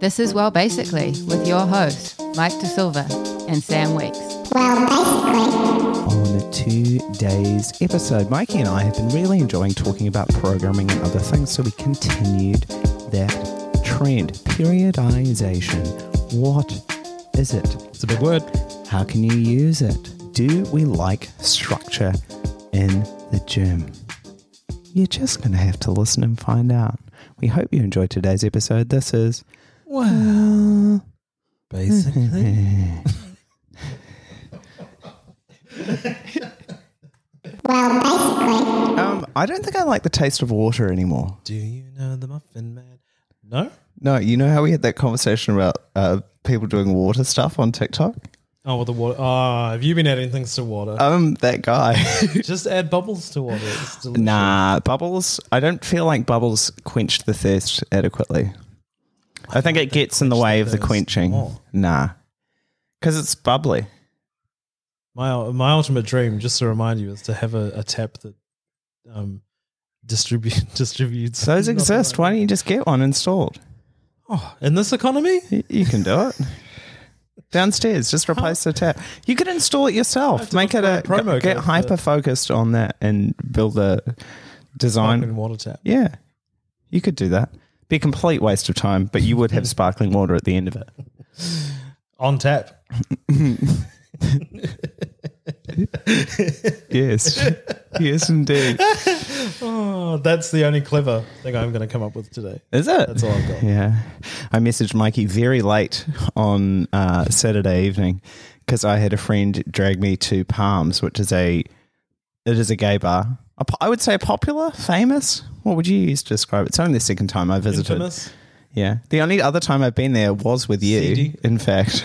This is Well Basically with your hosts, Mike DeSilva and Sam Weeks. Well, basically. On today's episode, Mikey and I have been really enjoying talking about programming and other things, so we continued that trend. Periodization. What is it? It's a big word. How can you use it? Do we like structure in the gym? You're just going to have to listen and find out. We hope you enjoyed today's episode. This is, well, Basically. well, basically. um, I don't think I like the taste of water anymore. Do you know the Muffin Man? No? No, you know how we had that conversation about uh, people doing water stuff on TikTok? Oh, well, the water. Oh, have you been adding things to water? Um, that guy. Just add bubbles to water. It's delicious. nah, bubbles. I don't feel like bubbles quenched the thirst adequately. I, think it gets in the way of the quenching. more. Nah, because it's bubbly. My my ultimate dream, just to remind you, is to have a, a tap that um distribute distributes. Those exist. Why don't you just get one installed? Oh, in this economy, Y- You can do it. Downstairs, just replace the tap. You could install it yourself. Make it a promo get hyper focused on that and build a design. water tap. Yeah, you could do that. Be a complete waste of time, but you would have sparkling water at the end of it. on tap. Yes, yes, indeed. Oh, that's the only clever thing I'm going to come up with today. Is it? That's all I've got. Yeah, I messaged Mikey very late on uh, Saturday evening because I had a friend drag me to Palms, which is a it is a gay bar. I would say popular, famous. What would you use to describe it? It's only the second time I visited. Infamous. Yeah, the only other time I've been there was with you. Seedy. In fact,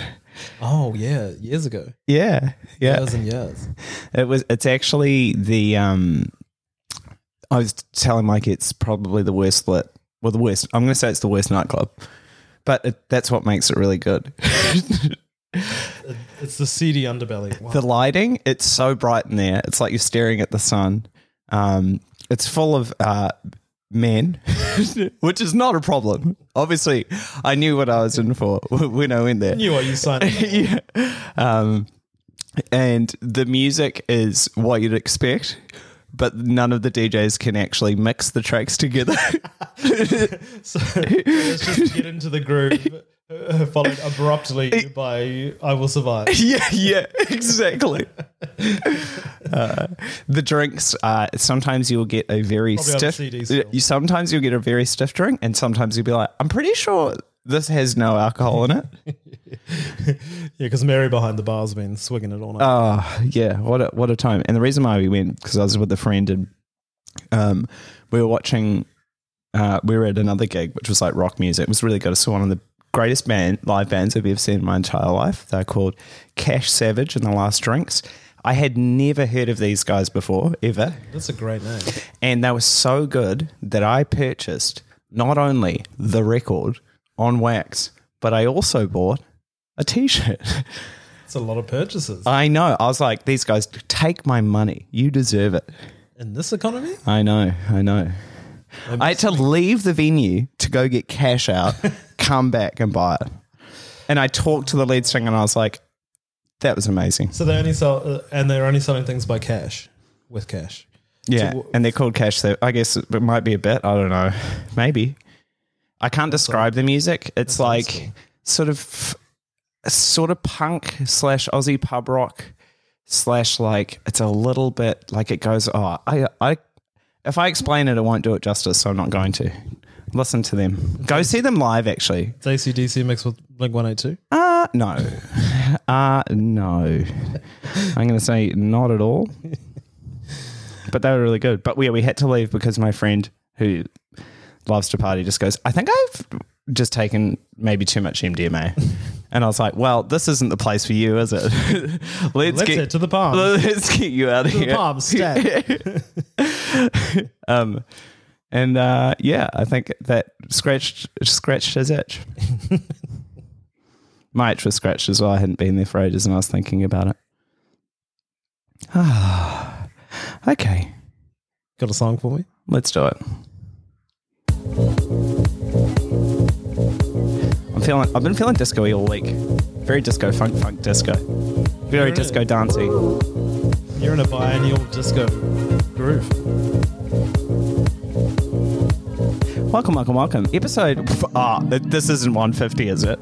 Oh yeah, years ago. yeah, yeah. Years and years. It was. It's actually the. Um, I was telling Mike it's probably the worst lit. Well, the worst. I'm going to say it's the worst nightclub, but it, that's what makes it really good. It's the seedy underbelly. Wow. the lighting, it's so bright in there. It's like you're staring at the sun. Um, it's full of uh, men, which is not a problem. Obviously, I knew what I was in for when I went there. knew what you signed. yeah. Um, and the music is what you'd expect, but none of the DJs can actually mix the tracks together. So let's just get into the groove, followed abruptly by "I Will Survive." yeah, yeah, exactly. Uh, the drinks, uh, sometimes you'll get a very Probably stiff. You, sometimes you'll get a very stiff drink, and sometimes you'll be like, "I'm pretty sure this has no alcohol in it." Yeah, because Mary behind the bar's been swinging it all night. Oh yeah, what a what a time! And the reason why we went because I was with a friend and um, we were watching. Uh, we were at another gig which was like rock music. It was really good. I saw one of the greatest band live bands I've ever seen in my entire life. They're called Cash Savage and the Last Drinks. I had never heard of these guys before ever, That's a great name. and they were so good that I purchased not only the record on wax, but I also bought a T-shirt. It's a lot of purchases I know. I was like, these guys take my money. You deserve it. in this economy. I know. I know. I had to leave the venue to go get cash out, come back and buy it. And I talked to the lead singer and I was like, that was amazing. So they only sell, uh, and they're only selling things by cash, with cash. Yeah. So- and they're called cash. So I guess it might be a bit. I don't know. Maybe. I can't describe the music. It's like sort of sort of punk slash Aussie pub rock slash like it's a little bit like it goes oh I I if I explain it it won't do it justice so I'm not going to. Listen to them. Go see them live actually. It's ACDC mixed with Blink One Eight Two. uh no. Uh no. I'm gonna say not at all. But they were really good. But we we had to leave because my friend who loves to party just goes I think I've just taken maybe too much MDMA and I was like well this isn't the place for you is it let's, Let's get to the palm. let's get you out of To the here palm, stat. um and uh yeah I think that scratched scratched his itch my itch was scratched as well I hadn't been there for ages and I was thinking about it ah okay Got a song for me? Let's do it. Feeling. I've been feeling disco-y all week. Very disco, funk, funk, disco. Very You're disco in dancey. You're in a biennial disco groove. Welcome, welcome, welcome. Episode. Ah, th- this isn't 150, is it?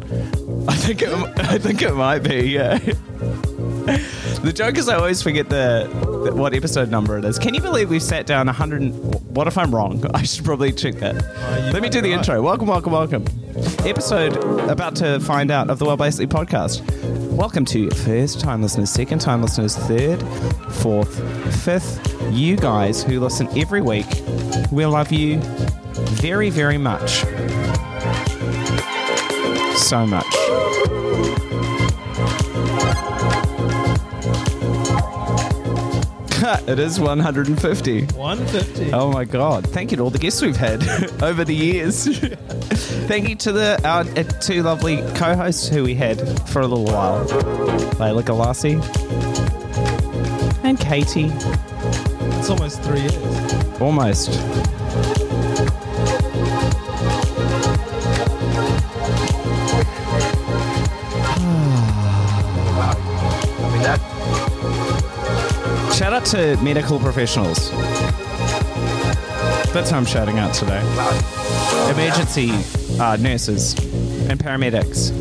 I think it. I think it might be. Yeah. The joke is I always forget the, the what episode number it is. Can you believe we've sat down 100? and- What if I'm wrong? I should probably check that. you Let me do the right. intro. Welcome, welcome, welcome. Episode about to find out of the Well Basically podcast. Welcome to first time listeners, second time listeners, third, fourth, fifth. You guys who listen every week, we love you very, very much. So much. it is 150. 150. Oh my god! Thank you to all the guests we've had over the years. Thank you to the our uh, two lovely co-hosts who we had for a little while, Layla Galassi and Katie. It's almost three years. Almost. Shout out to medical professionals. That's who I'm shouting out today. Emergency uh, nurses and paramedics.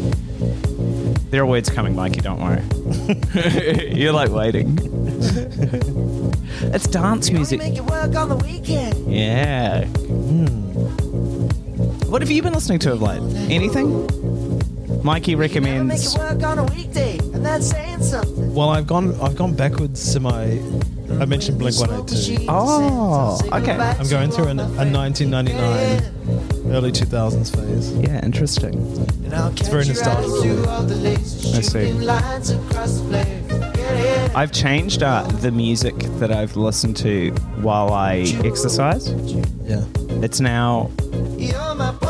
There are words coming, Mikey, don't worry. You're like waiting. it's dance music. Make it work on the weekend. Yeah. What have you been listening to of late? Anything? Mikey Never make recommends. it work on a weekday, and that's saying something. Well, I've gone. I've gone backwards to my. I mentioned Blink One Eight Two. Oh, okay. I'm going through an, a 1999, early 2000s phase. Yeah, interesting. It's very nostalgic. I see. I've changed uh, the music that I've listened to while I exercise. Yeah. It's now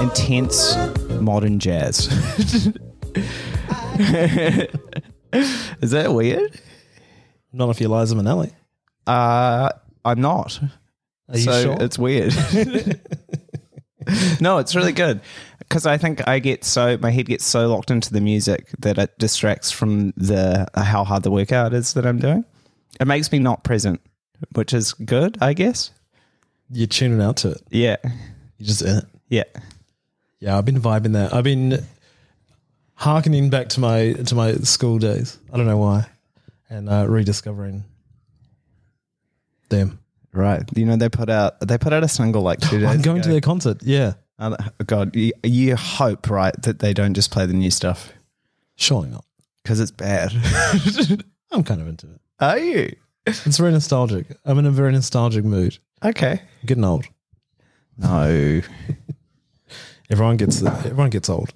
intense modern jazz. Is that weird? Not if you're Liza Minnelli. Uh, I'm not. Are you so sure? it's weird. no, it's really good because I think I get so my head gets so locked into the music that it distracts from the how hard the workout is that I'm doing. It makes me not present, which is good, I guess. You're tuning out to it. Yeah, You're just in it. yeah. Yeah, I've been vibing that. I've been harkening back to my to my school days. I don't know why, and uh, rediscovering them. Right. You know they put out they put out a single like two days. I'm going ago. to their concert. Yeah, Uh, God, you, you hope right that they don't just play the new stuff surely not. because it's bad. I'm kind of into it. Are you? It's very nostalgic. I'm in a very nostalgic mood. Okay. I'm getting old. No, Everyone gets everyone gets old.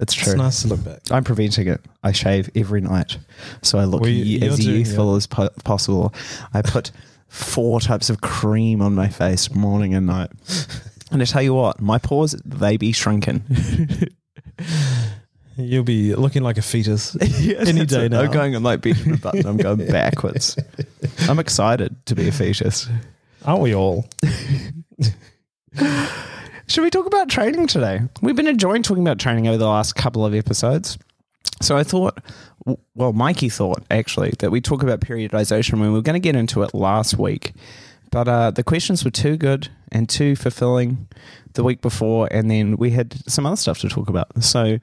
it's true. It's nice to look back. I'm preventing it. I shave every night, so I look Well, you- you're as doing- youthful as po- possible. I put four types of cream on my face, morning and night. And I tell you what, my pores they be shrinking. You'll be looking like a fetus any day now. I'm going. I'm like Benjamin Button. I'm going backwards. I'm excited to be a fetus. Aren't we all? Should we talk about training today? We've been enjoying talking about training over the last couple of episodes. So I thought, well, Mikey thought actually that we talk about periodization when we were going to get into it last week, but uh, the questions were too good and too fulfilling the week before, and then we had some other stuff to talk about. So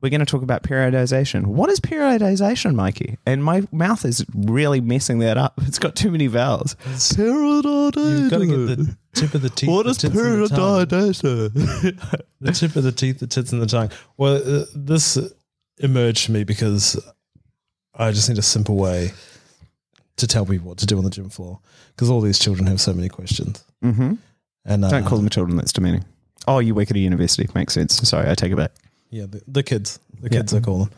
we're going to talk about periodization. What is periodization, Mikey? And my mouth is really messing that up. It's got too many vowels. Periodization. You've got to get the tip of the teeth. What the is tits and the periodization? the tip of the teeth, the tits, and the tongue. Well, uh, this emerged for me because I just need a simple way to tell people what to do on the gym floor because all these children have so many questions. mm-hmm. And uh, Don't call them children. That's demeaning. Oh, you work at a university. Makes sense. Sorry, I take it back. yeah, the, the kids, the Yeah. kids, I call them.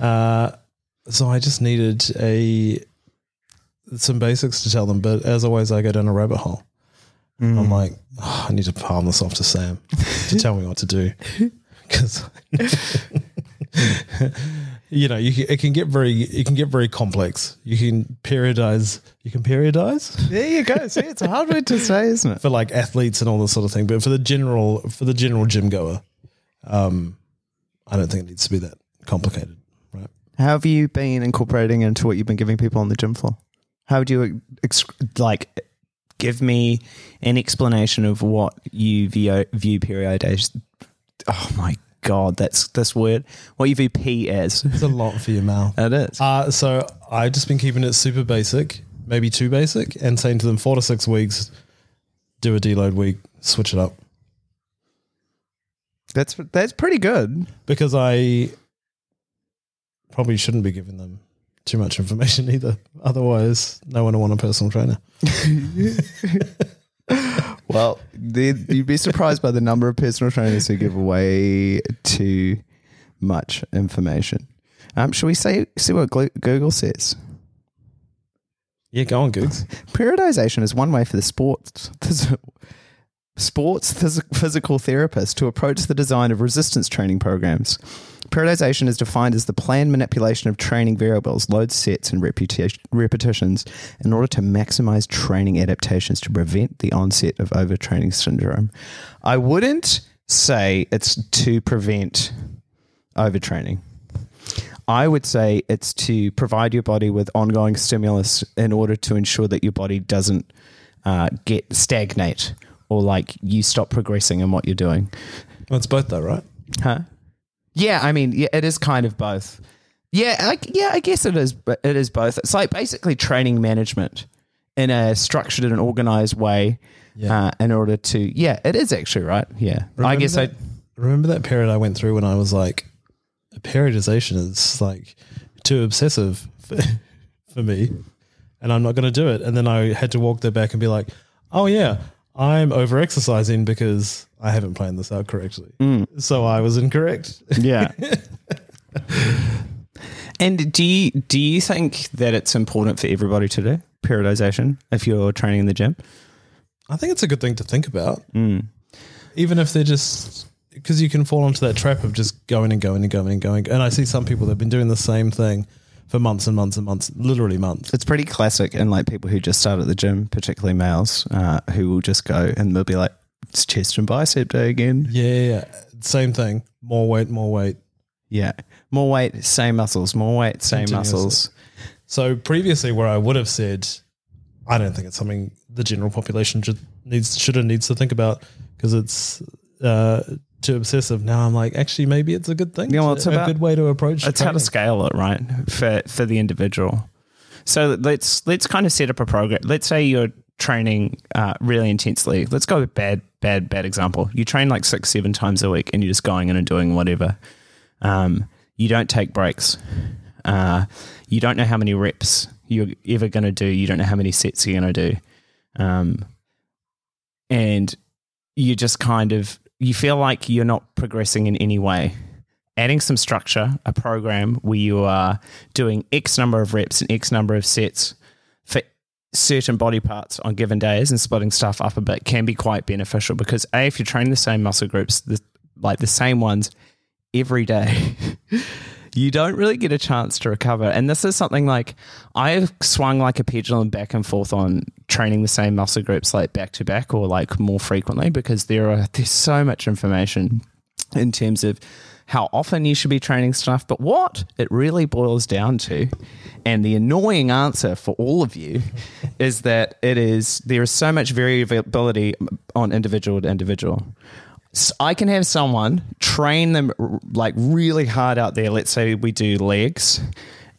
Uh, so I just needed a some basics to tell them, but as always, I go down a rabbit hole. Mm. I'm like, "Oh, I need to palm this off to Sam to tell me what to do because you know you it can get very it can get very complex. You can periodize. You can periodize There you go. See, it's a hard word to say, isn't it? for like athletes and all this sort of thing, but for the general for the general gym goer, um, I don't think it needs to be that complicated, right? How have you been incorporating into what you've been giving people on the gym floor? How would you ex- like give me an explanation of what you view, view periodization? Oh my god, that's this word. What you view P as? It's a lot for your mouth. It is. Uh, so I've just been keeping it super basic, maybe too basic, and saying to them four to six weeks, do a deload week, switch it up. That's that's pretty good. Because I probably shouldn't be giving them too much information either. Otherwise, no one will want a personal trainer. Well, you'd be surprised by the number of personal trainers who give away too much information. Um, shall we say see what Google says? Yeah, go on, Googs. Periodization is one way for the sports phys- sports phys- physical therapist to approach the design of resistance training programs. Periodization is defined as the planned manipulation of training variables, load sets, and repetitions in order to maximize training adaptations to prevent the onset of overtraining syndrome. I wouldn't say it's to prevent overtraining. I would say it's to provide your body with ongoing stimulus in order to ensure that your body doesn't uh, get stagnate or like you stop progressing in what you're doing. Well, it's both though, right? Huh? Yeah, I mean, yeah, it is kind of both. Yeah, I, yeah, I guess it is. But it is both. It's like basically training management in a structured and organized way. Yeah. Uh, in order to, yeah, it is actually right. Yeah, I guess that, I. remember that period I went through when I was like, periodization is like too obsessive for, for me, and I'm not going to do it. And then I had to walk there back and be like, oh yeah, I'm over exercising because I haven't planned this out correctly. So I was incorrect. Yeah. and do you do you think that it's important for everybody to do periodization if you're training in the gym? I think it's a good thing to think about, even if they're just because you can fall into that trap of just going and going and going and going. And I see some people that've been doing the same thing for months and months and months, literally months. It's pretty classic in like people who just start at the gym, particularly males, uh, who will just go and they'll be like, "It's chest and bicep day again." Yeah, same thing. More weight, more weight. Yeah, more weight, same muscles. More weight, same muscles. So previously, where I would have said, I don't think it's something the general population should needs should and needs to think about because it's uh, too obsessive. Now I'm like, actually, maybe it's a good thing. To- it's a about- good way to approach. It's how to scale it, right? For for the individual. So let's let's kind of set up a program. Let's say you're training uh, really intensely. Let's go with bad bad bad example. You train like six seven times a week, and you're just going in and doing whatever. Um, you don't take breaks. Uh, you don't know how many reps you're ever going to do. You don't know how many sets you're going to do. Um, and you just kind of you feel like you're not progressing in any way adding some structure, a program where you are doing X number of reps and X number of sets certain body parts on given days and splitting stuff up a bit can be quite beneficial because A, if you're training the same muscle groups, the, like the same ones every day, you don't really get a chance to recover. And this is something like I've swung like a pendulum back and forth on training the same muscle groups like back to back or like more frequently because there are there's so much information in terms of how often you should be training stuff, but what it really boils down to, and the annoying answer for all of you, is that it is there is so much variability on individual to individual. So I can have someone train them like really hard out there. Let's say we do legs,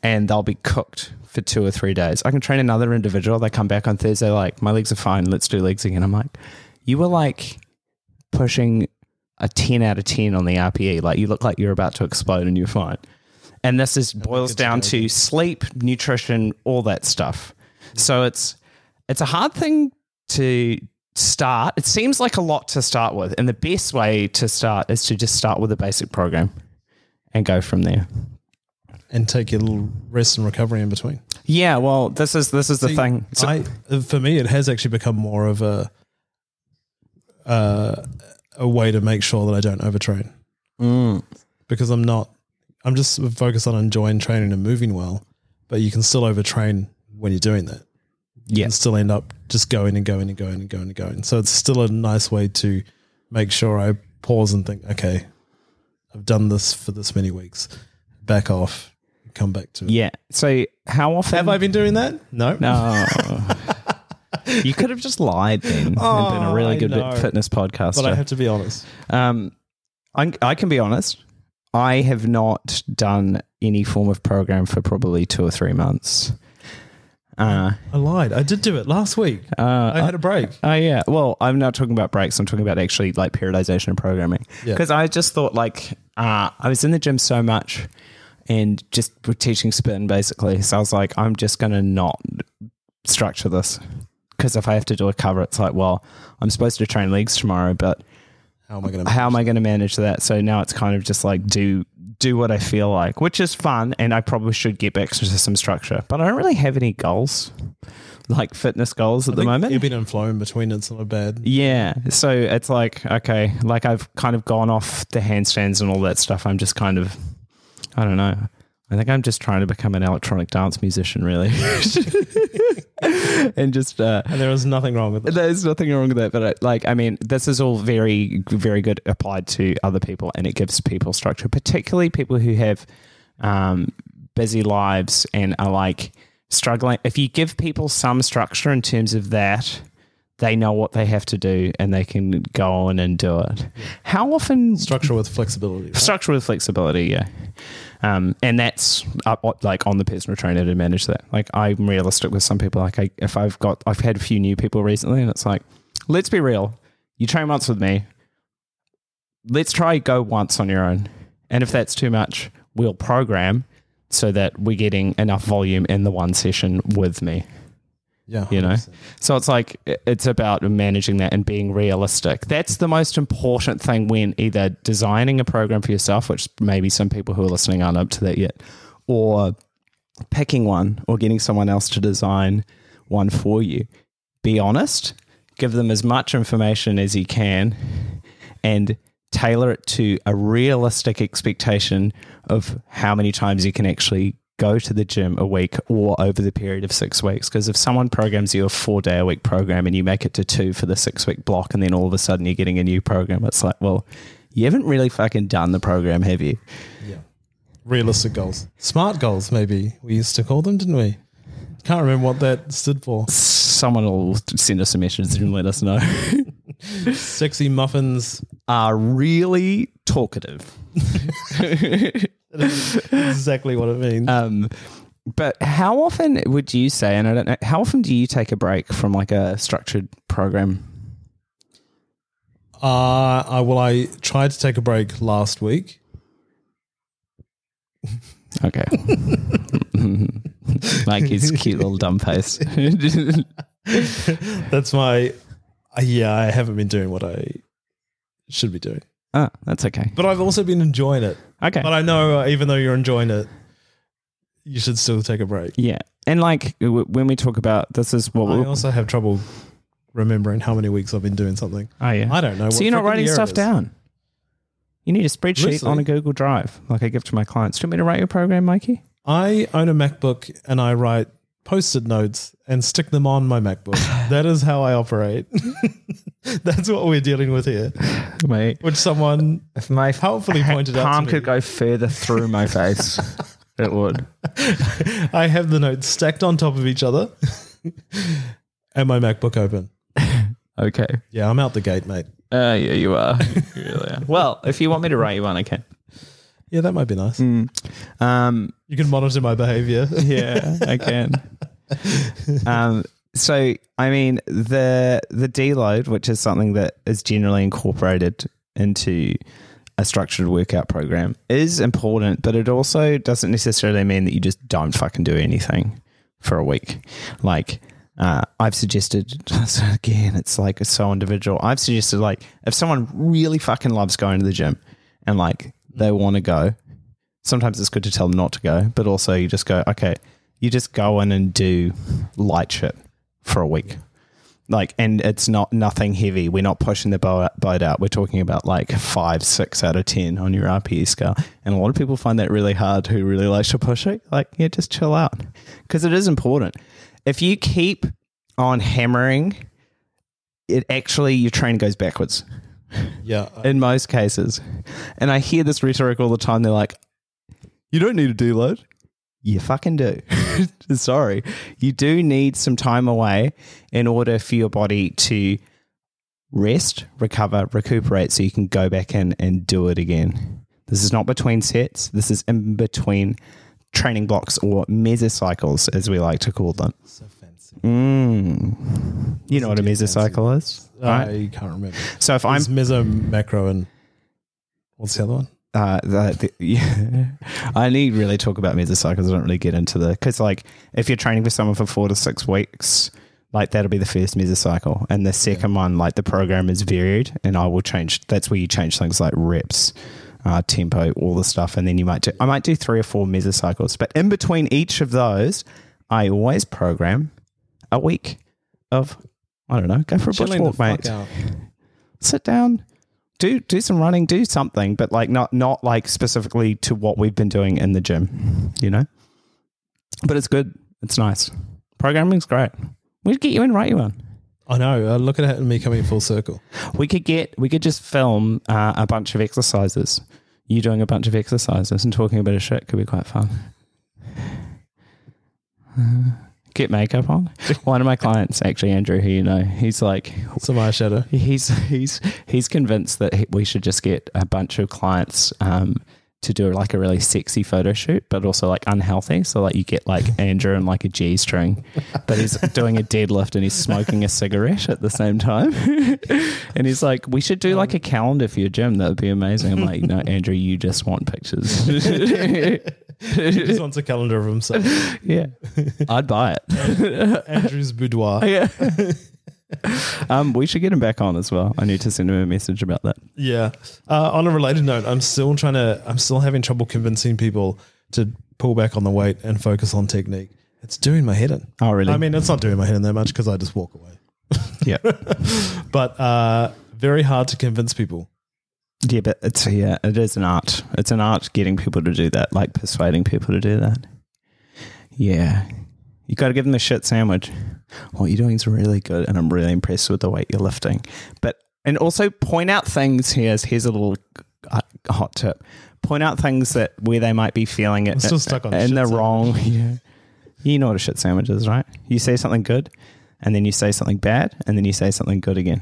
and they'll be cooked for two or three days. I can train another individual. They come back on Thursday, like my legs are fine. Let's do legs again. I'm like, you were like pushing a 10 out of 10 on the RPE. Like you look like you're about to explode and you're fine. And this is boils down to sleep, nutrition, all that stuff. So it's it's a hard thing to start. It seems like a lot to start with, and the best way to start is to just start with a basic program and go from there. and take your little rest and recovery in between. Yeah, well, this is this is the thing. So, I, for me, it has actually become more of a uh, a way to make sure that I don't overtrain Mm. because I'm not. I'm just focused on enjoying training and moving well, but you can still overtrain when you're doing that. yeah, and still end up just going and going and going and going and going. So it's still a nice way to make sure I pause and think, okay, I've done this for this many weeks. Back off. Come back to it. Yeah. So how often Have I been doing that? No. No. you could have just lied then and been a Oh, really I good know. fitness podcaster. But I have to be honest. Um, I, I can be honest. I have not done any form of program for probably two or three months. Uh, I lied. I did do it last week. uh, I had a break. Oh yeah. Well, I'm not talking about breaks. I'm talking about actually like periodization and programming. Yeah. Because I just thought like uh, I was in the gym so much and just teaching spin basically. So I was like, I'm just gonna not structure this because if I have to do a cover, it's like, well, I'm supposed to train legs tomorrow, but How am I going to? how am I going to manage that? So now it's kind of just like do do what I feel like, which is fun, and I probably should get back to some structure. But I don't really have any goals, like fitness goals at the moment. Ebbing and flowing between it's not bad. Yeah. So it's like, okay, like I've kind of gone off the handstands and all that stuff. I'm just kind of, I don't know. I think I'm just trying to become an electronic dance musician, really. and just, uh, And there is nothing wrong with that. there's nothing wrong with that. But uh, like, I mean, this is all very, very good applied to other people and it gives people structure, particularly people who have um, busy lives and are like struggling. If you give people some structure in terms of that, they know what they have to do and they can go on and do it. How often Structure with flexibility. right? structure with flexibility, yeah. Um, and that's up, like on the personal trainer to manage that. Like I'm realistic with some people. Like I, if I've got, I've had a few new people recently, and it's like, let's be real. You train once with me. Let's try go once on your own, and if that's too much, we'll program so that we're getting enough volume in the one session with me. Yeah. You know? 100%. So it's like it's about managing that and being realistic. That's the most important thing when either designing a program for yourself, which maybe some people who are listening aren't up to that yet, or picking one or getting someone else to design one for you. Be honest, give them as much information as you can, and tailor it to a realistic expectation of how many times you can actually go to the gym a week or over the period of six weeks. Because if someone programs you a four day a week program and you make it to two for the six week block, and then all of a sudden you're getting a new program, it's like, well, you haven't really fucking done the program, have you? Yeah. Realistic goals. Smart goals, maybe we used to call them, didn't we? Can't remember what that stood for. Someone will send us a message and let us know. Sexy muffins. Are really talkative. exactly what it means. Um, but how often would you say, and I don't know, how often do you take a break from like a structured program? Uh, I, well, I tried to take a break last week. Okay. like his cute little dumb face. That's my. Yeah, I haven't been doing what I should be doing, oh, that's okay. but I've also been enjoying it. Okay. But I know, uh, even though you're enjoying it, you should still take a break. yeah. And like w- when we talk about this is what I we also have trouble remembering how many weeks I've been doing something. Oh, yeah. I don't know. so what you're not freaking writing year it stuff is. down. You need a spreadsheet Loosely. on a Google Drive, like I give to my clients. Do you want me to write your program, Mikey? I own a MacBook and I write post-it notes and stick them on my MacBook. that is how I operate. That's what we're dealing with here. Mate, Which someone if my helpfully pointed out palm could me. go further through my face, it would. I have the notes stacked on top of each other and my MacBook open. Okay. Yeah, I'm out the gate, mate. Uh, yeah, you are. You really are. Well, if you want me to write you one, I can. Yeah, that might be nice. Um, You can monitor my behavior. yeah, I can. Um, so I mean the the deload, which is something that is generally incorporated into a structured workout program, is important, but it also doesn't necessarily mean that you just don't fucking do anything for a week. Like uh, I've suggested so again, it's like it's so individual. I've suggested like if someone really fucking loves going to the gym and like they want to go, sometimes it's good to tell them not to go, but also you just go, okay, you just go in and do light shit for a week. Like, and it's not nothing heavy. We're not pushing the boat, out. We're talking about like five, six out of 10 on your RPE scale. And a lot of people find that really hard who really likes to push it. Like, yeah, just chill out because it is important. If you keep on hammering, it actually, your train goes backwards. Yeah. In most cases. And I hear this rhetoric all the time. They're like, you don't need a deload. You fucking do. Sorry. You do need some time away in order for your body to rest, recover, recuperate so you can go back in and do it again. This is not between sets. This is in between training blocks or mesocycles, as we like to call them. so. Mm. You know what a mesocycle is? Right? I can't remember. So if I'm meso, macro, and what's the other one? uh, the, the, yeah, I need really talk about mesocycles. I don't really get into the because like if you're training for someone for four to six weeks, like that'll be the first mesocycle, and the second one, like the program is varied, and I will change. That's where you change things like reps, uh, tempo, all the stuff, and then you might do. I might do three or four mesocycles, but in between each of those, I always program a week of I don't know, go for a bush walk, mate. sit down do do some running do something but like not not like specifically to what we've been doing in the gym you know? But it's good. It's nice. Programming's great. We'd get you in right you on I know. Uh, look at it, and me coming full circle. we could get we could just film uh, a bunch of exercises. You doing a bunch of exercises and talking a bit of shit could be quite fun. Uh, get makeup on one of my clients actually andrew who you know he's like Some eyeshadow. He's he's he's convinced that he- we should just get a bunch of clients um, to do like a really sexy photo shoot, but also like unhealthy. So like you get like Andrew and like a G string, but he's doing a deadlift and he's smoking a cigarette at the same time. and he's like, "We should do like a calendar for your gym. That would be amazing." I'm like, "No, Andrew, you just want pictures." He just wants a calendar of himself. yeah, I'd buy it. Andrew's boudoir. yeah. um, we should get him back on as well. I need to send him a message about that. Yeah. Uh, on a related note, I'm still trying to. I'm still having trouble convincing people to pull back on the weight and focus on technique. It's doing my head in. Oh, really? I mean, it's not doing my head in that much because I just walk away. yeah. But uh, very hard to convince people. Yeah, but it's yeah, it is an art. It's an art getting people to do that, like persuading people to do that. Yeah, you got to give them the shit sandwich. What you're doing is really good, and I'm really impressed with the weight you're lifting. But and also point out things. Here's here's a little uh, hot tip. Point out things that where they might be feeling it still stuck on in shit the wrong. Yeah, you know what a shit sandwich is, right? You say something good, and then you say something bad, and then you say something good again.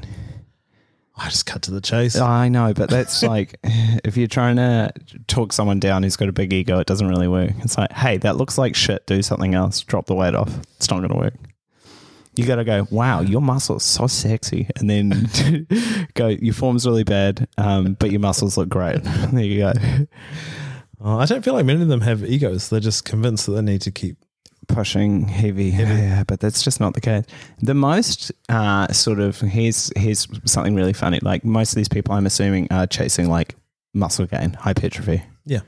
I just cut to the chase. I know, but that's like if you're trying to talk someone down who's got a big ego, it doesn't really work. It's like, hey, that looks like shit. Do something else. Drop the weight off. It's not going to work. You got to go, wow, your muscles are so sexy, and then go, your form's really bad, um, but your muscles look great. There you go. Oh, I don't feel like many of them have egos. They're just convinced that they need to keep. Pushing heavy. Yeah, but that's just not the case. The most uh, sort of here's here's something really funny. Like most of these people, I'm assuming, are chasing like muscle gain, hypertrophy. Yeah.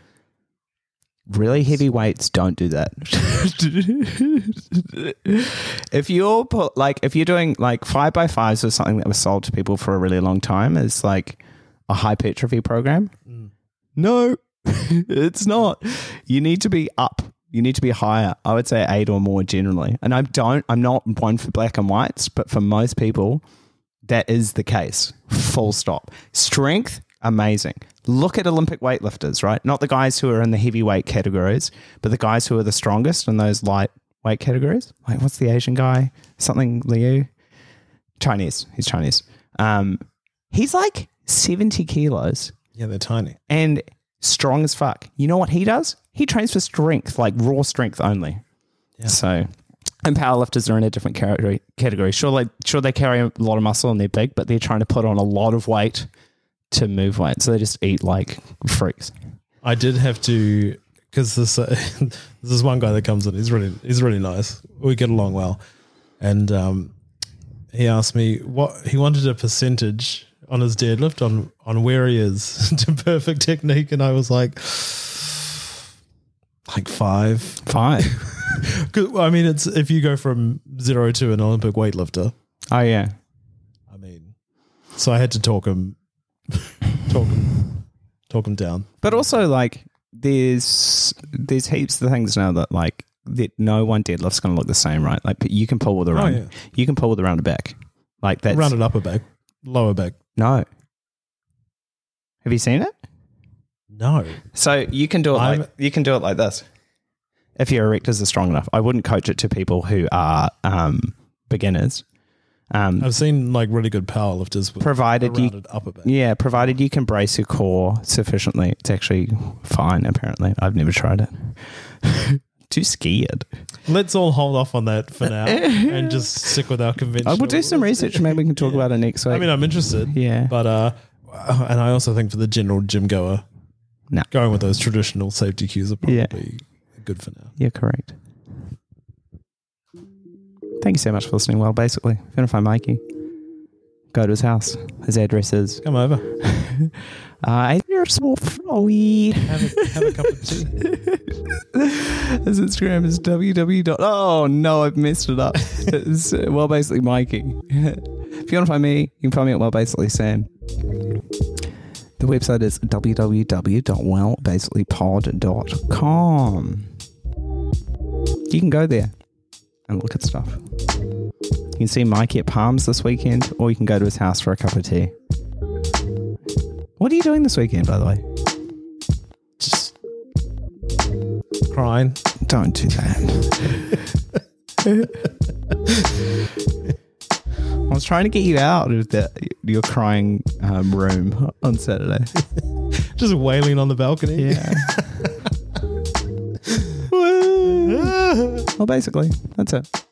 Really heavy weights don't do that. if you're put like if you're doing like five by fives or something that was sold to people for a really long time is like a hypertrophy program. No, it's not. You need to be up. You need to be higher. I would say eight or more generally. And I don't, I'm not one for black and whites, but for most people, that is the case. Full stop. Strength, amazing. Look at Olympic weightlifters, right? Not the guys who are in the heavyweight categories, but the guys who are the strongest in those light weight categories. Like, what's the Asian guy? Something Liu? Chinese. He's Chinese. Um, he's like 70 kilos Yeah, they're tiny. and strong as fuck. You know what he does? He trains for strength, like raw strength only. Yeah. So, and powerlifters are in a different category. Category. Sure, like sure they carry a lot of muscle and they're big, but they're trying to put on a lot of weight to move weight. So they just eat like freaks. I did have to because this uh, this is one guy that comes in. He's really he's really nice. We get along well, and um, he asked me what he wanted a percentage on his deadlift on on where he is to perfect technique, and I was like, like five. Five. I mean, it's if you go from zero to an Olympic weightlifter. oh yeah. I mean, so I had to talk him, talk him, talk him down. But also like there's there's heaps of things now that like that no one deadlift's going to look the same, right? Like oh, you can pull with a round, yeah. you can pull with a rounded back. Like that Rounded upper back, lower back. no. Have you seen it? No. So you can do it I'm- like you can do it like this. If your erectors are strong enough, I wouldn't coach it to people who are um, beginners. Um, I've seen like really good power lifters with Provided you- rounded upper back. yeah, provided you can brace your core sufficiently, it's actually fine. Apparently, I've never tried it. Too scared. Let's all hold off on that for now and just stick with our convention. I will do some research. Maybe we can talk about it next week. I mean, I'm interested. Yeah. But uh, and I also think for the general gym goer, No. going with those traditional safety cues are probably Yeah. good for now. Yeah, correct. Thank you so much for listening. Well, basically, if you want to find Mikey, go to his house. His address is Come over, uh, you're so flowy. have a, have a cup of tea. His Instagram is www. Oh no, I've messed it up. It's uh, well, basically Mikey. if you want to find me, you can find me at well, basically Sam. The website is www.wellbasicallypod.com. You can go there and look at stuff. You can see Mikey at Palms this weekend, or you can go to his house for a cup of tea. What are you doing this weekend, by the way? Just crying. Don't do that. I was trying to get you out of the, your crying um, room on Saturday. Just wailing on the balcony. Yeah. well, basically, that's it.